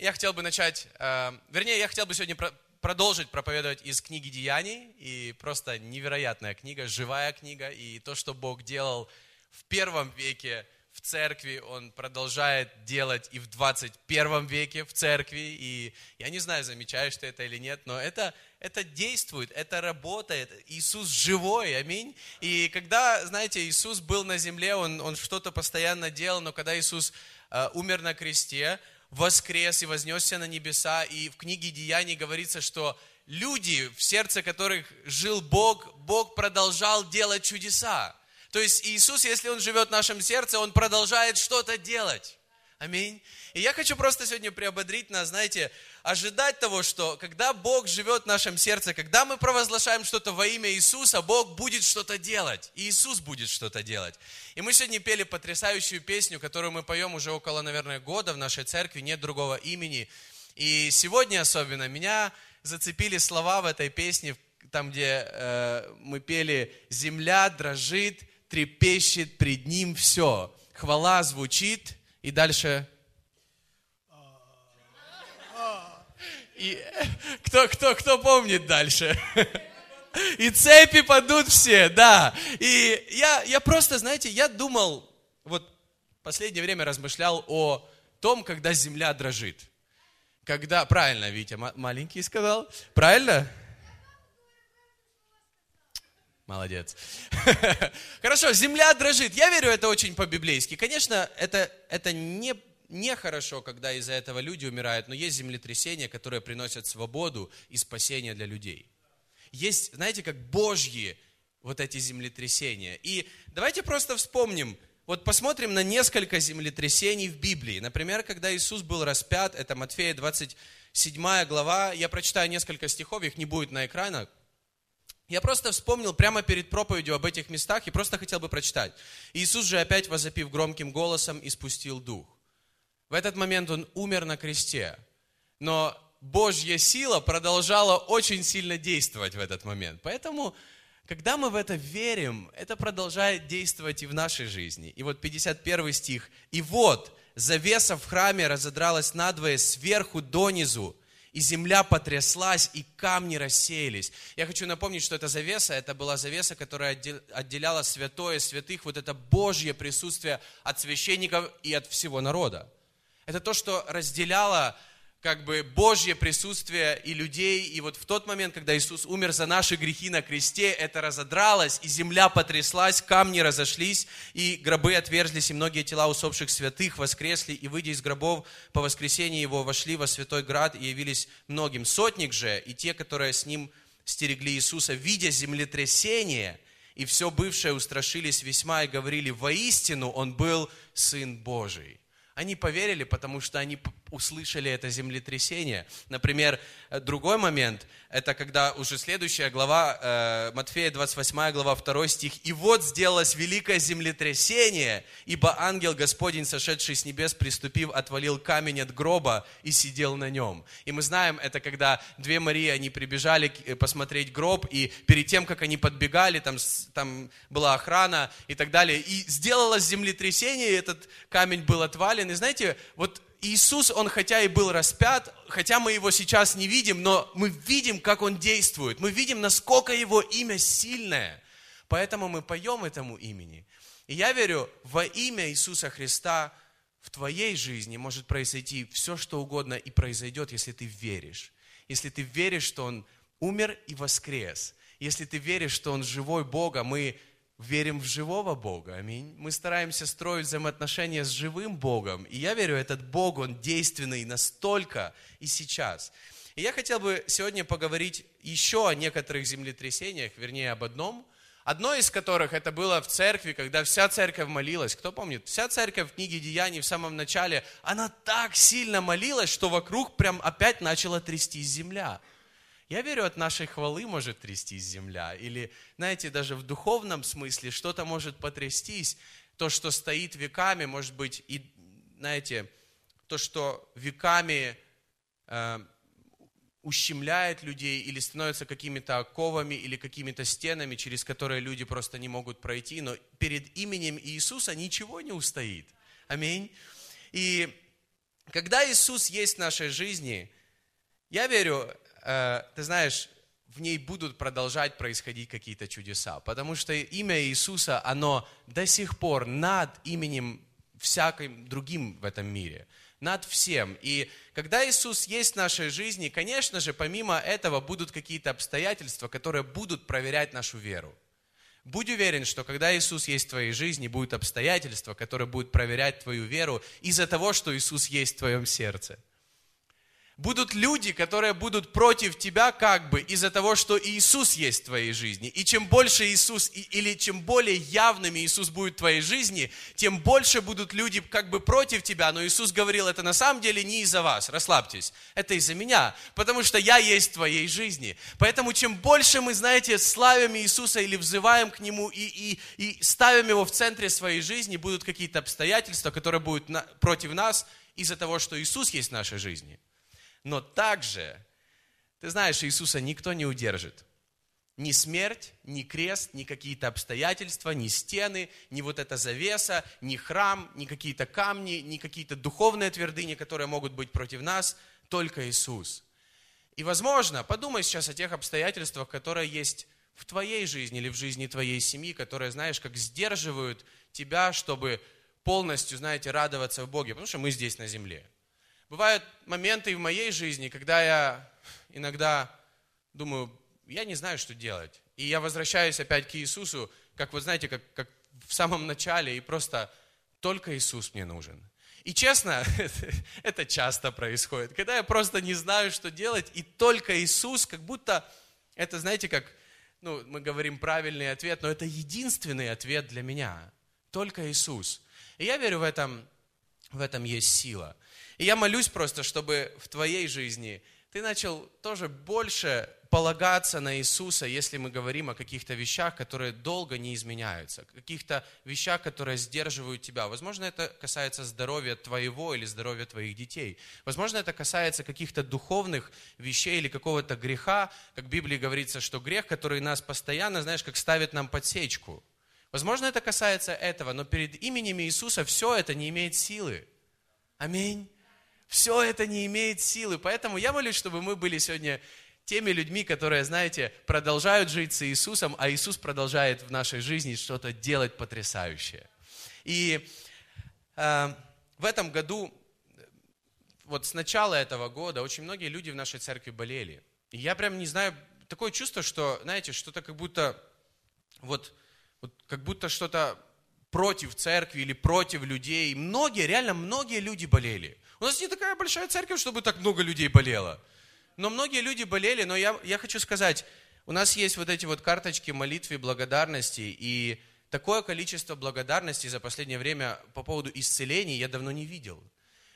я хотел бы начать, э, вернее, я хотел бы сегодня про- продолжить проповедовать из книги Деяний. И просто невероятная книга, живая книга. И то, что Бог делал в первом веке в церкви, Он продолжает делать и в 21 веке в церкви. И я не знаю, замечаешь ты это или нет, но это, это действует, это работает. Иисус живой, аминь. И когда, знаете, Иисус был на земле, Он, он что-то постоянно делал, но когда Иисус э, умер на кресте, воскрес и вознесся на небеса. И в книге Деяний говорится, что люди, в сердце которых жил Бог, Бог продолжал делать чудеса. То есть Иисус, если Он живет в нашем сердце, Он продолжает что-то делать. Аминь. И я хочу просто сегодня приободрить нас, знаете, ожидать того, что когда Бог живет в нашем сердце, когда мы провозглашаем что-то во имя Иисуса, Бог будет что-то делать. И Иисус будет что-то делать. И мы сегодня пели потрясающую песню, которую мы поем уже около, наверное, года в нашей церкви, нет другого имени. И сегодня особенно меня зацепили слова в этой песне, там, где э, мы пели «Земля дрожит, трепещет пред Ним все». Хвала звучит, и дальше И кто, кто, кто помнит дальше? И цепи падут все, да. И я, я просто, знаете, я думал, вот последнее время размышлял о том, когда земля дрожит. Когда, правильно, Витя, маленький сказал, правильно? Молодец. Хорошо, земля дрожит. Я верю, это очень по-библейски. Конечно, это, это не нехорошо, когда из-за этого люди умирают, но есть землетрясения, которые приносят свободу и спасение для людей. Есть, знаете, как божьи вот эти землетрясения. И давайте просто вспомним, вот посмотрим на несколько землетрясений в Библии. Например, когда Иисус был распят, это Матфея 27 глава, я прочитаю несколько стихов, их не будет на экранах. Я просто вспомнил прямо перед проповедью об этих местах и просто хотел бы прочитать. Иисус же опять возопив громким голосом, испустил дух. В этот момент он умер на кресте. Но Божья сила продолжала очень сильно действовать в этот момент. Поэтому, когда мы в это верим, это продолжает действовать и в нашей жизни. И вот 51 стих. «И вот, завеса в храме разодралась надвое сверху донизу, и земля потряслась, и камни рассеялись. Я хочу напомнить, что эта завеса, это была завеса, которая отделяла святое святых, вот это Божье присутствие от священников и от всего народа. Это то, что разделяло как бы Божье присутствие и людей. И вот в тот момент, когда Иисус умер за наши грехи на кресте, это разодралось, и земля потряслась, камни разошлись, и гробы отверзлись, и многие тела усопших святых воскресли, и, выйдя из гробов по воскресении его, вошли во святой град и явились многим. Сотник же и те, которые с ним стерегли Иисуса, видя землетрясение, и все бывшее устрашились весьма и говорили, воистину он был Сын Божий. Они поверили, потому что они услышали это землетрясение. Например, э, другой момент, это когда уже следующая глава, э, Матфея 28 глава, 2 стих. «И вот сделалось великое землетрясение, ибо ангел Господень, сошедший с небес, приступив, отвалил камень от гроба и сидел на нем». И мы знаем, это когда две Марии, они прибежали э, посмотреть гроб, и перед тем, как они подбегали, там, там была охрана и так далее, и сделалось землетрясение, и этот камень был отвален. И знаете, вот Иисус, Он хотя и был распят, хотя мы Его сейчас не видим, но мы видим, как Он действует. Мы видим, насколько Его имя сильное. Поэтому мы поем этому имени. И я верю, во имя Иисуса Христа в твоей жизни может произойти все, что угодно, и произойдет, если ты веришь. Если ты веришь, что Он умер и воскрес. Если ты веришь, что Он живой Бог, а мы верим в живого Бога. Аминь. Мы стараемся строить взаимоотношения с живым Богом. И я верю, этот Бог, Он действенный настолько и сейчас. И я хотел бы сегодня поговорить еще о некоторых землетрясениях, вернее, об одном. Одно из которых это было в церкви, когда вся церковь молилась. Кто помнит? Вся церковь в книге Деяний в самом начале, она так сильно молилась, что вокруг прям опять начала трястись земля. Я верю, от нашей хвалы может трястись земля. Или, знаете, даже в духовном смысле что-то может потрястись. То, что стоит веками, может быть, и, знаете, то, что веками э, ущемляет людей или становится какими-то оковами или какими-то стенами, через которые люди просто не могут пройти. Но перед именем Иисуса ничего не устоит. Аминь. И когда Иисус есть в нашей жизни, я верю, ты знаешь, в ней будут продолжать происходить какие-то чудеса. Потому что имя Иисуса, оно до сих пор над именем всяким другим в этом мире. Над всем. И когда Иисус есть в нашей жизни, конечно же, помимо этого будут какие-то обстоятельства, которые будут проверять нашу веру. Будь уверен, что когда Иисус есть в твоей жизни, будут обстоятельства, которые будут проверять твою веру из-за того, что Иисус есть в твоем сердце – будут люди, которые будут против тебя как бы из-за того, что Иисус есть в твоей жизни. И чем больше Иисус, или чем более явными Иисус будет в твоей жизни, тем больше будут люди как бы против тебя. Но Иисус говорил, это на самом деле не из-за вас, расслабьтесь, это из-за меня, потому что я есть в твоей жизни. Поэтому чем больше мы, знаете, славим Иисуса или взываем к Нему и, и, и ставим Его в центре своей жизни, будут какие-то обстоятельства, которые будут на, против нас из-за того, что Иисус есть в нашей жизни. Но также, ты знаешь, Иисуса никто не удержит. Ни смерть, ни крест, ни какие-то обстоятельства, ни стены, ни вот эта завеса, ни храм, ни какие-то камни, ни какие-то духовные твердыни, которые могут быть против нас, только Иисус. И, возможно, подумай сейчас о тех обстоятельствах, которые есть в твоей жизни или в жизни твоей семьи, которые, знаешь, как сдерживают тебя, чтобы полностью, знаете, радоваться в Боге, потому что мы здесь на земле. Бывают моменты в моей жизни, когда я иногда думаю, я не знаю, что делать. И я возвращаюсь опять к Иисусу, как вы знаете, как, как в самом начале, и просто только Иисус мне нужен. И честно, это часто происходит, когда я просто не знаю, что делать, и только Иисус, как будто это, знаете, как, ну, мы говорим правильный ответ, но это единственный ответ для меня. Только Иисус. И я верю в этом, в этом есть сила. И я молюсь просто, чтобы в твоей жизни ты начал тоже больше полагаться на Иисуса, если мы говорим о каких-то вещах, которые долго не изменяются, каких-то вещах, которые сдерживают тебя. Возможно, это касается здоровья твоего или здоровья твоих детей. Возможно, это касается каких-то духовных вещей или какого-то греха, как в Библии говорится, что грех, который нас постоянно, знаешь, как ставит нам подсечку. Возможно, это касается этого, но перед именем Иисуса все это не имеет силы. Аминь все это не имеет силы. Поэтому я молюсь, чтобы мы были сегодня теми людьми, которые, знаете, продолжают жить с Иисусом, а Иисус продолжает в нашей жизни что-то делать потрясающее. И э, в этом году, вот с начала этого года, очень многие люди в нашей церкви болели. И я прям не знаю, такое чувство, что, знаете, что-то как будто, вот, вот как будто что-то против церкви или против людей. Многие, реально многие люди болели. У нас не такая большая церковь, чтобы так много людей болело. Но многие люди болели, но я, я хочу сказать, у нас есть вот эти вот карточки молитвы благодарности, и такое количество благодарности за последнее время по поводу исцелений я давно не видел.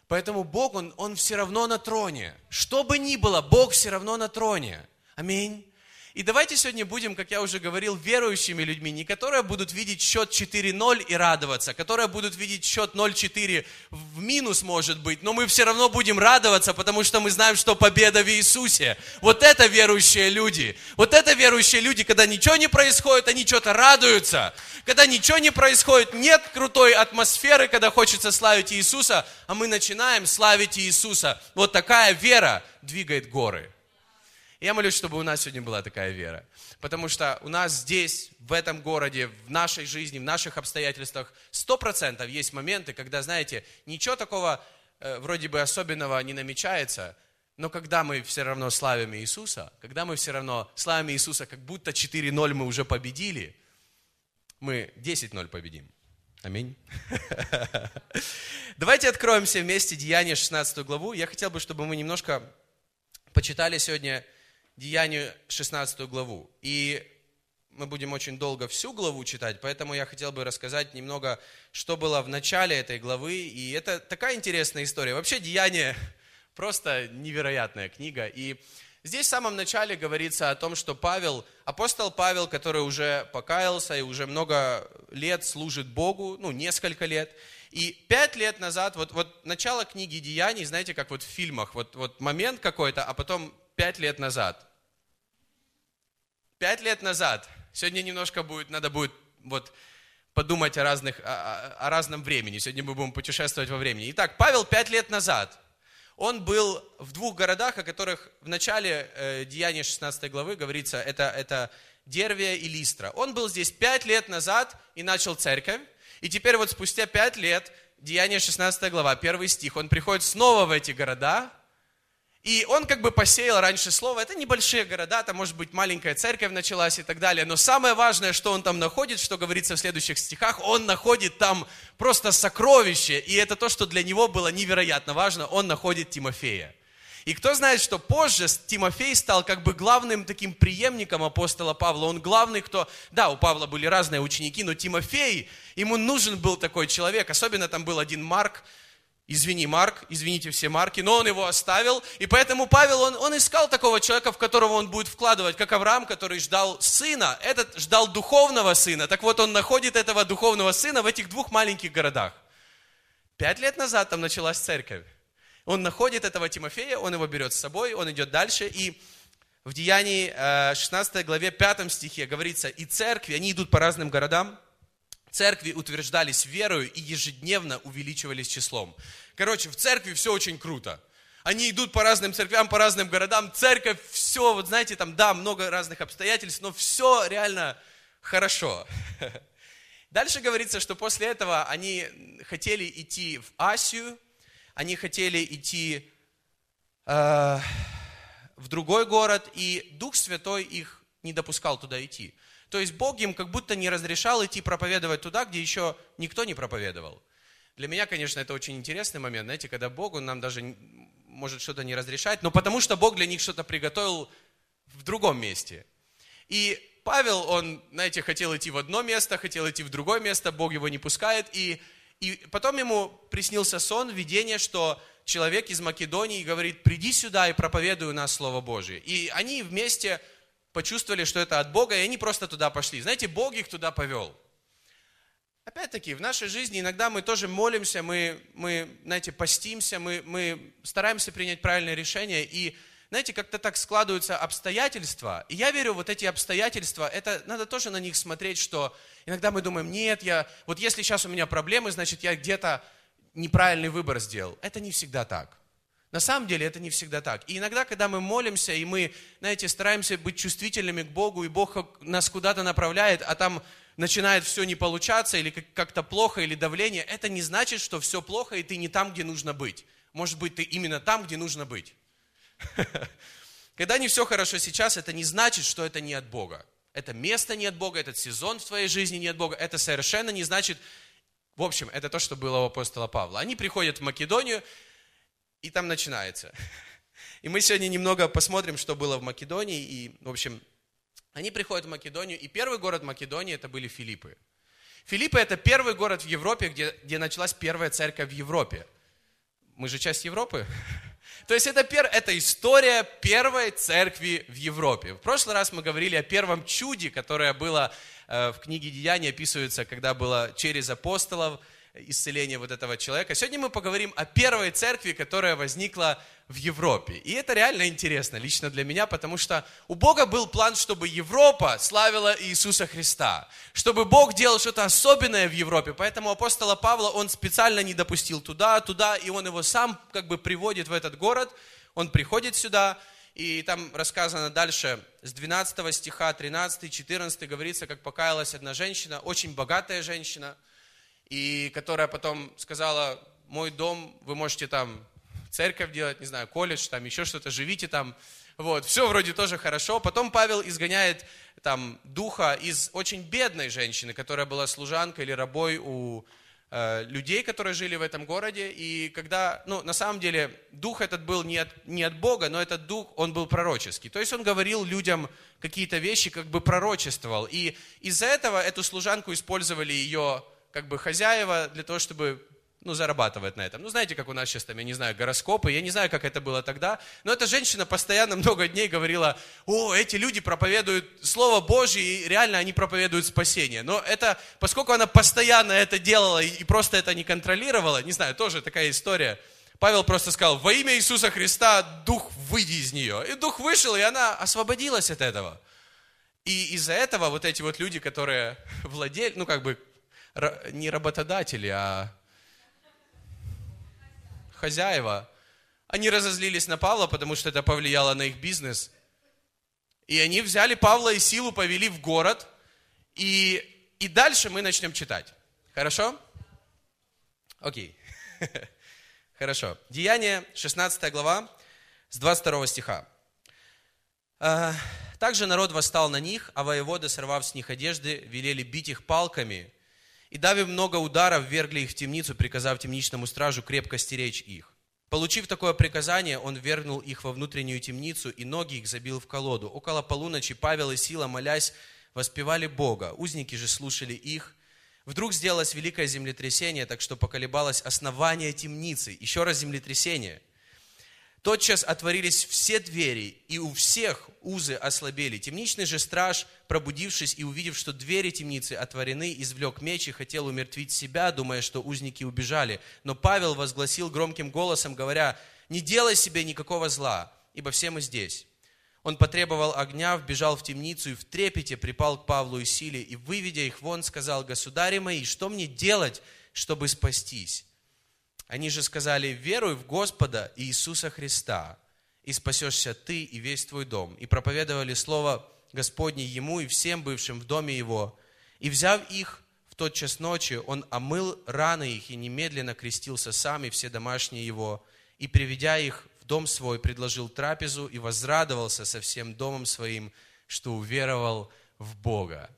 Поэтому Бог, Он, он все равно на троне. Что бы ни было, Бог все равно на троне. Аминь. И давайте сегодня будем, как я уже говорил, верующими людьми, не которые будут видеть счет 4-0 и радоваться, которые будут видеть счет 0-4 в минус, может быть, но мы все равно будем радоваться, потому что мы знаем, что победа в Иисусе. Вот это верующие люди. Вот это верующие люди, когда ничего не происходит, они что-то радуются. Когда ничего не происходит, нет крутой атмосферы, когда хочется славить Иисуса, а мы начинаем славить Иисуса. Вот такая вера двигает горы. Я молюсь, чтобы у нас сегодня была такая вера. Потому что у нас здесь, в этом городе, в нашей жизни, в наших обстоятельствах, сто процентов есть моменты, когда, знаете, ничего такого э, вроде бы особенного не намечается, но когда мы все равно славим Иисуса, когда мы все равно славим Иисуса, как будто 4-0 мы уже победили, мы 10-0 победим. Аминь. Давайте откроем все вместе Деяние 16 главу. Я хотел бы, чтобы мы немножко почитали сегодня Деянию 16 главу. И мы будем очень долго всю главу читать, поэтому я хотел бы рассказать немного, что было в начале этой главы. И это такая интересная история. Вообще Деяние просто невероятная книга. И здесь в самом начале говорится о том, что Павел, апостол Павел, который уже покаялся и уже много лет служит Богу, ну, несколько лет, и пять лет назад, вот, вот начало книги Деяний, знаете, как вот в фильмах, вот, вот момент какой-то, а потом пять лет назад. Пять лет назад. Сегодня немножко будет, надо будет вот подумать о, разных, о, о разном времени. Сегодня мы будем путешествовать во времени. Итак, Павел пять лет назад. Он был в двух городах, о которых в начале э, Деяния 16 главы говорится, это, это Дервия и Листра. Он был здесь пять лет назад и начал церковь. И теперь вот спустя пять лет, Деяние 16 глава, первый стих, он приходит снова в эти города, и он как бы посеял раньше слово. Это небольшие города, там может быть маленькая церковь началась и так далее. Но самое важное, что он там находит, что говорится в следующих стихах, он находит там просто сокровище. И это то, что для него было невероятно важно. Он находит Тимофея. И кто знает, что позже Тимофей стал как бы главным таким преемником апостола Павла. Он главный, кто... Да, у Павла были разные ученики, но Тимофей, ему нужен был такой человек. Особенно там был один Марк, Извини, Марк, извините все Марки, но он его оставил. И поэтому Павел, он, он искал такого человека, в которого он будет вкладывать, как Авраам, который ждал сына. Этот ждал духовного сына. Так вот, он находит этого духовного сына в этих двух маленьких городах. Пять лет назад там началась церковь. Он находит этого Тимофея, он его берет с собой, он идет дальше. И в Деянии 16 э, главе 5 стихе говорится, и церкви, они идут по разным городам, церкви утверждались верою и ежедневно увеличивались числом. Короче, в церкви все очень круто. Они идут по разным церквям, по разным городам. Церковь, все, вот знаете, там, да, много разных обстоятельств, но все реально хорошо. Дальше говорится, что после этого они хотели идти в Асию, они хотели идти э, в другой город, и Дух Святой их не допускал туда идти. То есть Бог им как будто не разрешал идти проповедовать туда, где еще никто не проповедовал. Для меня, конечно, это очень интересный момент, знаете, когда Богу нам даже может что-то не разрешать, но потому что Бог для них что-то приготовил в другом месте. И Павел, он, знаете, хотел идти в одно место, хотел идти в другое место, Бог его не пускает, и, и потом ему приснился сон, видение, что человек из Македонии говорит, приди сюда и проповедуй у нас Слово Божие. И они вместе почувствовали, что это от Бога, и они просто туда пошли. Знаете, Бог их туда повел. Опять-таки, в нашей жизни иногда мы тоже молимся, мы, мы знаете, постимся, мы, мы стараемся принять правильное решение, и, знаете, как-то так складываются обстоятельства. И я верю, вот эти обстоятельства, это надо тоже на них смотреть, что иногда мы думаем, нет, я, вот если сейчас у меня проблемы, значит, я где-то неправильный выбор сделал. Это не всегда так. На самом деле это не всегда так. И иногда, когда мы молимся, и мы, знаете, стараемся быть чувствительными к Богу, и Бог нас куда-то направляет, а там начинает все не получаться, или как-то плохо, или давление, это не значит, что все плохо, и ты не там, где нужно быть. Может быть, ты именно там, где нужно быть. Когда не все хорошо сейчас, это не значит, что это не от Бога. Это место не от Бога, этот сезон в твоей жизни не от Бога. Это совершенно не значит, в общем, это то, что было у апостола Павла. Они приходят в Македонию, и там начинается. И мы сегодня немного посмотрим, что было в Македонии. И, в общем, они приходят в Македонию, и первый город Македонии это были Филиппы. Филиппы это первый город в Европе, где, где началась первая церковь в Европе. Мы же часть Европы. То есть это, пер, это история первой церкви в Европе. В прошлый раз мы говорили о первом чуде, которое было э, в книге Деяний, описывается, когда было через апостолов – исцеления вот этого человека. Сегодня мы поговорим о первой церкви, которая возникла в Европе. И это реально интересно лично для меня, потому что у Бога был план, чтобы Европа славила Иисуса Христа, чтобы Бог делал что-то особенное в Европе. Поэтому апостола Павла он специально не допустил туда, туда, и он его сам как бы приводит в этот город. Он приходит сюда, и там рассказано дальше, с 12 стиха, 13, 14 говорится, как покаялась одна женщина, очень богатая женщина – и которая потом сказала, мой дом, вы можете там церковь делать, не знаю, колледж, там еще что-то, живите там. Вот, все вроде тоже хорошо. Потом Павел изгоняет там духа из очень бедной женщины, которая была служанкой или рабой у э, людей, которые жили в этом городе. И когда, ну, на самом деле, дух этот был не от, не от Бога, но этот дух, он был пророческий. То есть он говорил людям какие-то вещи, как бы пророчествовал. И из-за этого эту служанку использовали ее как бы хозяева для того, чтобы ну, зарабатывать на этом. Ну, знаете, как у нас сейчас там, я не знаю, гороскопы, я не знаю, как это было тогда, но эта женщина постоянно много дней говорила, о, эти люди проповедуют Слово Божье, и реально они проповедуют спасение. Но это, поскольку она постоянно это делала и просто это не контролировала, не знаю, тоже такая история, Павел просто сказал, во имя Иисуса Христа, дух, выйди из нее. И дух вышел, и она освободилась от этого. И из-за этого вот эти вот люди, которые владели, ну, как бы, не работодатели, а хозяева, они разозлились на Павла, потому что это повлияло на их бизнес. И они взяли Павла и Силу, повели в город. И, и дальше мы начнем читать. Хорошо? Окей. Хорошо. Деяние, 16 глава, с 22 стиха. «А, «Также народ восстал на них, а воеводы, сорвав с них одежды, велели бить их палками, и, давив много ударов, вергли их в темницу, приказав темничному стражу крепко стеречь их. Получив такое приказание, он вергнул их во внутреннюю темницу, и ноги их забил в колоду. Около полуночи Павел и Сила, молясь, воспевали Бога. Узники же слушали их. Вдруг сделалось великое землетрясение, так что поколебалось основание темницы. Еще раз землетрясение – Тотчас отворились все двери, и у всех узы ослабели. Темничный же страж, пробудившись и увидев, что двери темницы отворены, извлек меч и хотел умертвить себя, думая, что узники убежали. Но Павел возгласил громким голосом, говоря, «Не делай себе никакого зла, ибо все мы здесь». Он потребовал огня, вбежал в темницу и в трепете припал к Павлу и Силе, и, выведя их вон, сказал, «Государи мои, что мне делать, чтобы спастись?» Они же сказали, веруй в Господа Иисуса Христа, и спасешься ты и весь твой дом. И проповедовали слово Господне ему и всем бывшим в доме его. И взяв их в тот час ночи, он омыл раны их и немедленно крестился сам и все домашние его. И приведя их в дом свой, предложил трапезу и возрадовался со всем домом своим, что уверовал в Бога.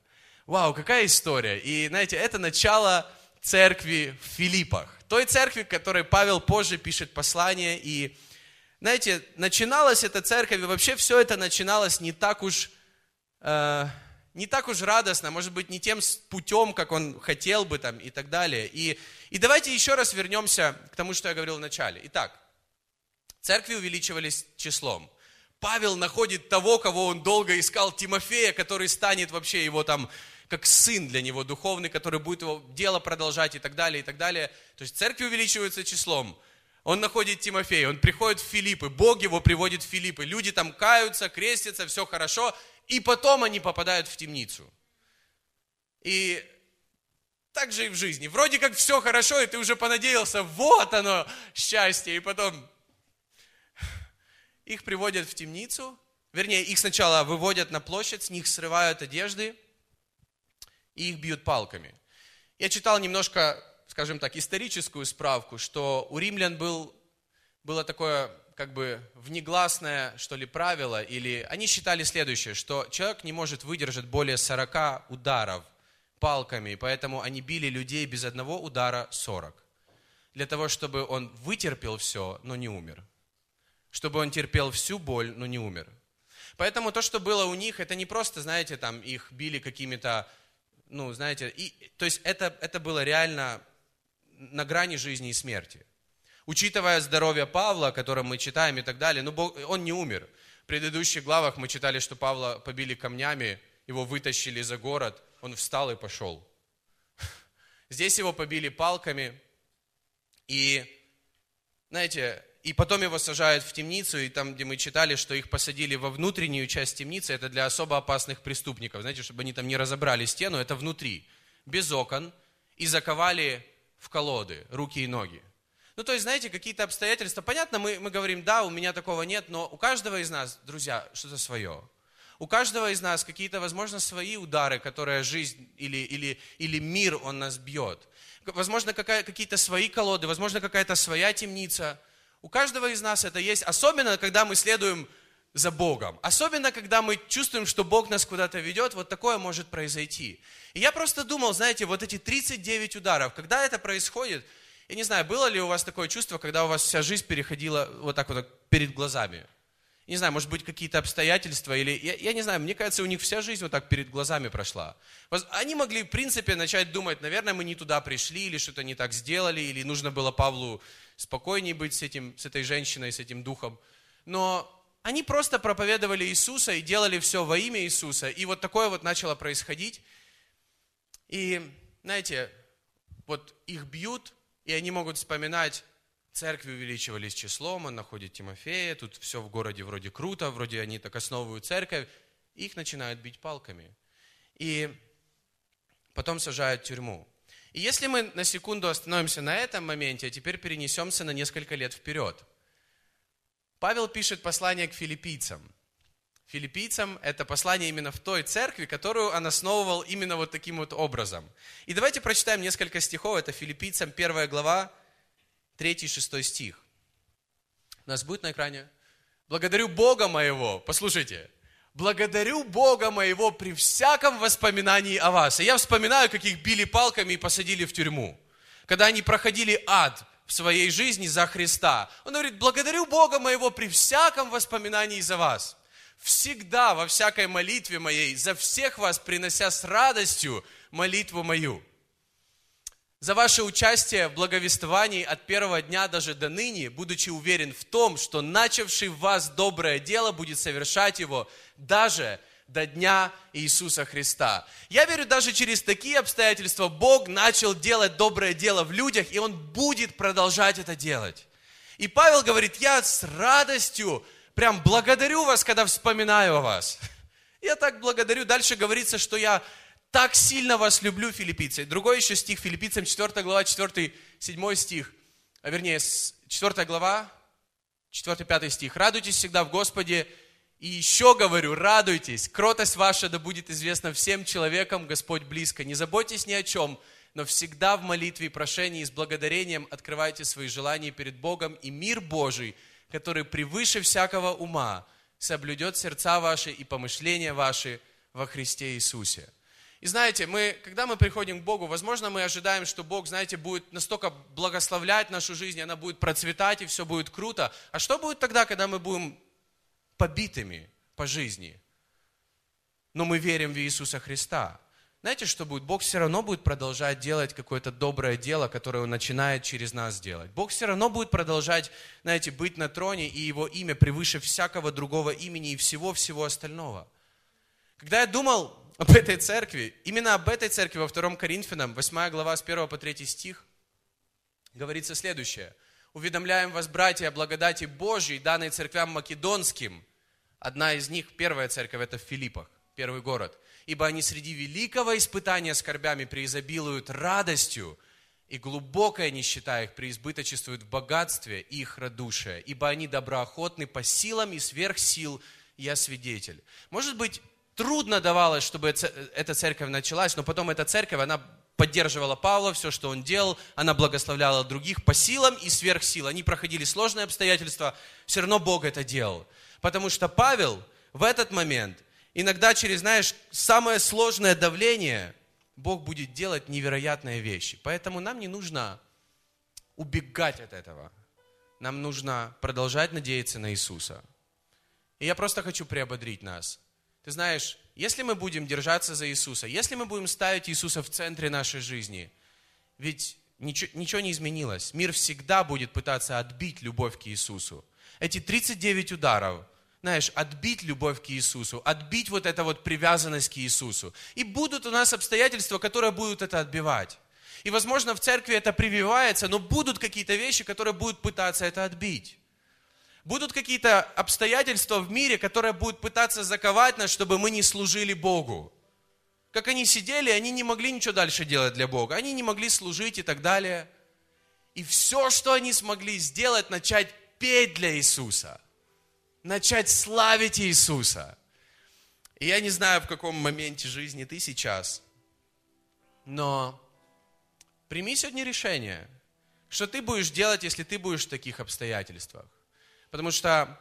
Вау, какая история! И знаете, это начало церкви в Филиппах той церкви, которой Павел позже пишет послание. И, знаете, начиналась эта церковь, и вообще все это начиналось не так уж, э, не так уж радостно, может быть, не тем путем, как он хотел бы там и так далее. И, и давайте еще раз вернемся к тому, что я говорил в начале. Итак, церкви увеличивались числом. Павел находит того, кого он долго искал, Тимофея, который станет вообще его там как сын для него духовный, который будет его дело продолжать и так далее, и так далее. То есть церкви увеличиваются числом. Он находит Тимофея, он приходит в Филиппы, Бог его приводит в Филиппы. Люди там каются, крестятся, все хорошо, и потом они попадают в темницу. И так же и в жизни. Вроде как все хорошо, и ты уже понадеялся, вот оно, счастье, и потом их приводят в темницу, вернее, их сначала выводят на площадь, с них срывают одежды, и их бьют палками. Я читал немножко, скажем так, историческую справку, что у римлян был, было такое как бы внегласное, что ли, правило, или они считали следующее, что человек не может выдержать более 40 ударов палками, поэтому они били людей без одного удара 40. Для того, чтобы он вытерпел все, но не умер. Чтобы он терпел всю боль, но не умер. Поэтому то, что было у них, это не просто, знаете, там их били какими-то ну, знаете, и, то есть это, это было реально на грани жизни и смерти. Учитывая здоровье Павла, о котором мы читаем и так далее, ну, он не умер. В предыдущих главах мы читали, что Павла побили камнями, его вытащили за город, он встал и пошел. Здесь его побили палками, и, знаете, и потом его сажают в темницу, и там, где мы читали, что их посадили во внутреннюю часть темницы, это для особо опасных преступников, знаете, чтобы они там не разобрали стену, это внутри, без окон, и заковали в колоды руки и ноги. Ну, то есть, знаете, какие-то обстоятельства. Понятно, мы, мы говорим, да, у меня такого нет, но у каждого из нас, друзья, что-то свое. У каждого из нас какие-то, возможно, свои удары, которые жизнь или, или, или мир, он нас бьет. Возможно, какая, какие-то свои колоды, возможно, какая-то своя темница – у каждого из нас это есть, особенно когда мы следуем за Богом. Особенно, когда мы чувствуем, что Бог нас куда-то ведет, вот такое может произойти. И я просто думал, знаете, вот эти 39 ударов, когда это происходит, я не знаю, было ли у вас такое чувство, когда у вас вся жизнь переходила вот так вот перед глазами? Не знаю, может быть, какие-то обстоятельства, или, я, я не знаю, мне кажется, у них вся жизнь вот так перед глазами прошла. Они могли, в принципе, начать думать, наверное, мы не туда пришли, или что-то не так сделали, или нужно было Павлу спокойнее быть с, этим, с этой женщиной, с этим духом. Но они просто проповедовали Иисуса и делали все во имя Иисуса. И вот такое вот начало происходить. И, знаете, вот их бьют, и они могут вспоминать, церкви увеличивались числом, он находит Тимофея, тут все в городе вроде круто, вроде они так основывают церковь, их начинают бить палками. И потом сажают в тюрьму. И если мы на секунду остановимся на этом моменте, а теперь перенесемся на несколько лет вперед. Павел пишет послание к филиппийцам. Филиппийцам это послание именно в той церкви, которую он основывал именно вот таким вот образом. И давайте прочитаем несколько стихов. Это филиппийцам 1 глава, 3-6 стих. У нас будет на экране? Благодарю Бога моего. Послушайте. Благодарю Бога моего при всяком воспоминании о вас. И я вспоминаю, как их били палками и посадили в тюрьму. Когда они проходили ад в своей жизни за Христа. Он говорит, благодарю Бога моего при всяком воспоминании за вас. Всегда во всякой молитве моей, за всех вас принося с радостью молитву мою за ваше участие в благовествовании от первого дня даже до ныне, будучи уверен в том, что начавший в вас доброе дело будет совершать его даже до дня Иисуса Христа. Я верю, даже через такие обстоятельства Бог начал делать доброе дело в людях, и Он будет продолжать это делать. И Павел говорит, я с радостью прям благодарю вас, когда вспоминаю о вас. Я так благодарю. Дальше говорится, что я так сильно вас люблю, филиппийцы. Другой еще стих, филиппийцам 4 глава, 4, 7 стих, а вернее, 4 глава, 4-5 стих. «Радуйтесь всегда в Господе, и еще говорю, радуйтесь, кротость ваша да будет известна всем человекам, Господь близко. Не заботьтесь ни о чем, но всегда в молитве и прошении с благодарением открывайте свои желания перед Богом, и мир Божий, который превыше всякого ума, соблюдет сердца ваши и помышления ваши во Христе Иисусе. Знаете, мы, когда мы приходим к Богу, возможно, мы ожидаем, что Бог, знаете, будет настолько благословлять нашу жизнь, она будет процветать, и все будет круто. А что будет тогда, когда мы будем побитыми по жизни? Но мы верим в Иисуса Христа. Знаете, что будет? Бог все равно будет продолжать делать какое-то доброе дело, которое Он начинает через нас делать. Бог все равно будет продолжать, знаете, быть на троне, и Его имя превыше всякого другого имени и всего-всего остального. Когда я думал об этой церкви, именно об этой церкви во 2 Коринфянам, 8 глава с 1 по 3 стих, говорится следующее. «Уведомляем вас, братья, о благодати Божьей, данной церквям македонским». Одна из них, первая церковь, это в Филиппах, первый город. «Ибо они среди великого испытания скорбями преизобилуют радостью, и глубокая нищета их преизбыточествует в богатстве их радушия, ибо они доброохотны по силам и сверх сил, я свидетель». Может быть, трудно давалось, чтобы эта церковь началась, но потом эта церковь, она поддерживала Павла, все, что он делал, она благословляла других по силам и сверх сил. Они проходили сложные обстоятельства, все равно Бог это делал. Потому что Павел в этот момент, иногда через, знаешь, самое сложное давление, Бог будет делать невероятные вещи. Поэтому нам не нужно убегать от этого. Нам нужно продолжать надеяться на Иисуса. И я просто хочу приободрить нас – ты знаешь, если мы будем держаться за Иисуса, если мы будем ставить Иисуса в центре нашей жизни, ведь ничего, ничего не изменилось. Мир всегда будет пытаться отбить любовь к Иисусу. Эти 39 ударов, знаешь, отбить любовь к Иисусу, отбить вот эту вот привязанность к Иисусу. И будут у нас обстоятельства, которые будут это отбивать. И, возможно, в церкви это прививается, но будут какие-то вещи, которые будут пытаться это отбить. Будут какие-то обстоятельства в мире, которые будут пытаться заковать нас, чтобы мы не служили Богу. Как они сидели, они не могли ничего дальше делать для Бога. Они не могли служить и так далее. И все, что они смогли сделать, начать петь для Иисуса. Начать славить Иисуса. И я не знаю, в каком моменте жизни ты сейчас, но прими сегодня решение, что ты будешь делать, если ты будешь в таких обстоятельствах. Потому что,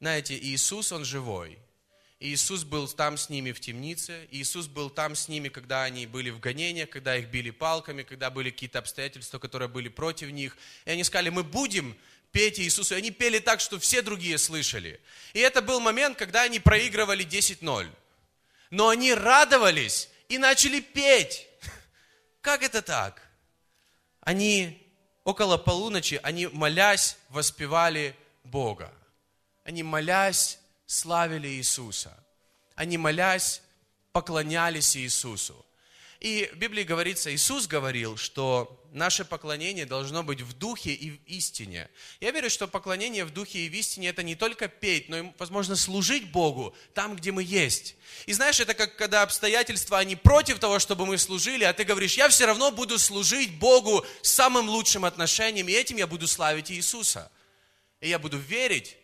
знаете, Иисус, Он живой. Иисус был там с ними в темнице, Иисус был там с ними, когда они были в гонениях, когда их били палками, когда были какие-то обстоятельства, которые были против них. И они сказали, мы будем петь Иисусу. И они пели так, что все другие слышали. И это был момент, когда они проигрывали 10-0. Но они радовались и начали петь. Как это так? Они около полуночи они, молясь, воспевали Бога. Они, молясь, славили Иисуса. Они, молясь, поклонялись Иисусу. И в Библии говорится, Иисус говорил, что наше поклонение должно быть в духе и в истине. Я верю, что поклонение в духе и в истине это не только петь, но и, возможно, служить Богу там, где мы есть. И знаешь, это как когда обстоятельства, они против того, чтобы мы служили, а ты говоришь, я все равно буду служить Богу самым лучшим отношением, и этим я буду славить Иисуса. И я буду верить,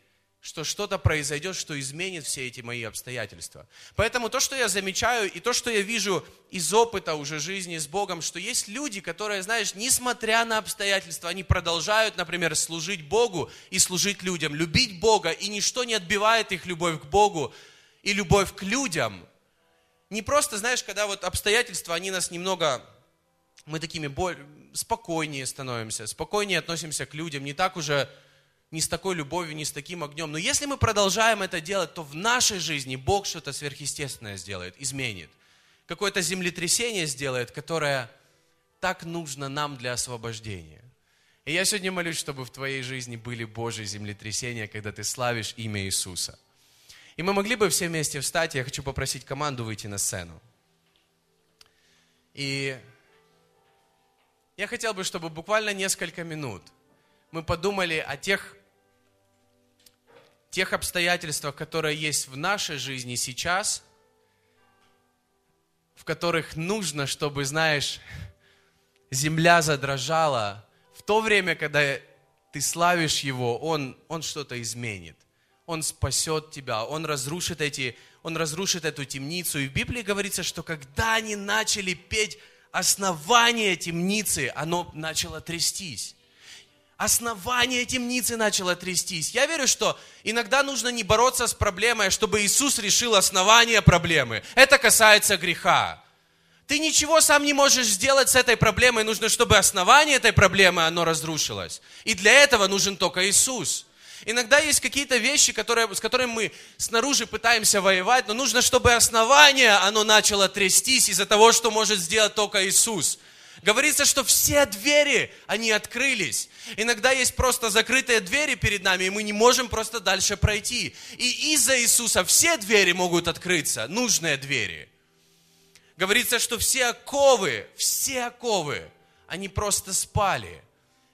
что что-то произойдет, что изменит все эти мои обстоятельства. Поэтому то, что я замечаю, и то, что я вижу из опыта уже жизни с Богом, что есть люди, которые, знаешь, несмотря на обстоятельства, они продолжают, например, служить Богу и служить людям, любить Бога, и ничто не отбивает их любовь к Богу и любовь к людям. Не просто, знаешь, когда вот обстоятельства, они нас немного, мы такими боль, спокойнее становимся, спокойнее относимся к людям, не так уже не с такой любовью, не с таким огнем. Но если мы продолжаем это делать, то в нашей жизни Бог что-то сверхъестественное сделает, изменит. Какое-то землетрясение сделает, которое так нужно нам для освобождения. И я сегодня молюсь, чтобы в твоей жизни были Божьи землетрясения, когда ты славишь имя Иисуса. И мы могли бы все вместе встать, я хочу попросить команду выйти на сцену. И я хотел бы, чтобы буквально несколько минут мы подумали о тех тех обстоятельствах, которые есть в нашей жизни сейчас, в которых нужно, чтобы, знаешь, земля задрожала, в то время, когда ты славишь Его, Он, он что-то изменит. Он спасет тебя, Он разрушит, эти, он разрушит эту темницу. И в Библии говорится, что когда они начали петь основание темницы, оно начало трястись основание темницы начало трястись. Я верю, что иногда нужно не бороться с проблемой, а чтобы Иисус решил основание проблемы. Это касается греха. Ты ничего сам не можешь сделать с этой проблемой. Нужно, чтобы основание этой проблемы, оно разрушилось. И для этого нужен только Иисус. Иногда есть какие-то вещи, которые, с которыми мы снаружи пытаемся воевать, но нужно, чтобы основание, оно начало трястись из-за того, что может сделать только Иисус. Говорится, что все двери, они открылись. Иногда есть просто закрытые двери перед нами, и мы не можем просто дальше пройти. И из-за Иисуса все двери могут открыться, нужные двери. Говорится, что все оковы, все оковы, они просто спали.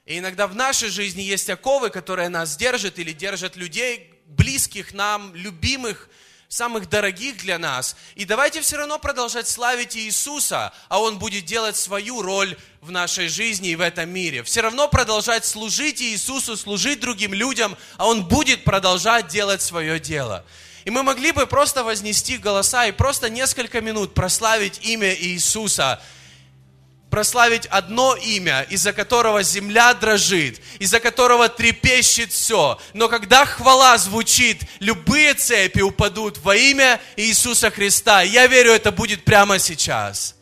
И иногда в нашей жизни есть оковы, которые нас держат или держат людей, близких нам, любимых, самых дорогих для нас. И давайте все равно продолжать славить Иисуса, а Он будет делать свою роль в нашей жизни и в этом мире. Все равно продолжать служить Иисусу, служить другим людям, а Он будет продолжать делать свое дело. И мы могли бы просто вознести голоса и просто несколько минут прославить имя Иисуса, прославить одно имя, из-за которого земля дрожит, из-за которого трепещет все. Но когда хвала звучит, любые цепи упадут во имя Иисуса Христа. Я верю, это будет прямо сейчас.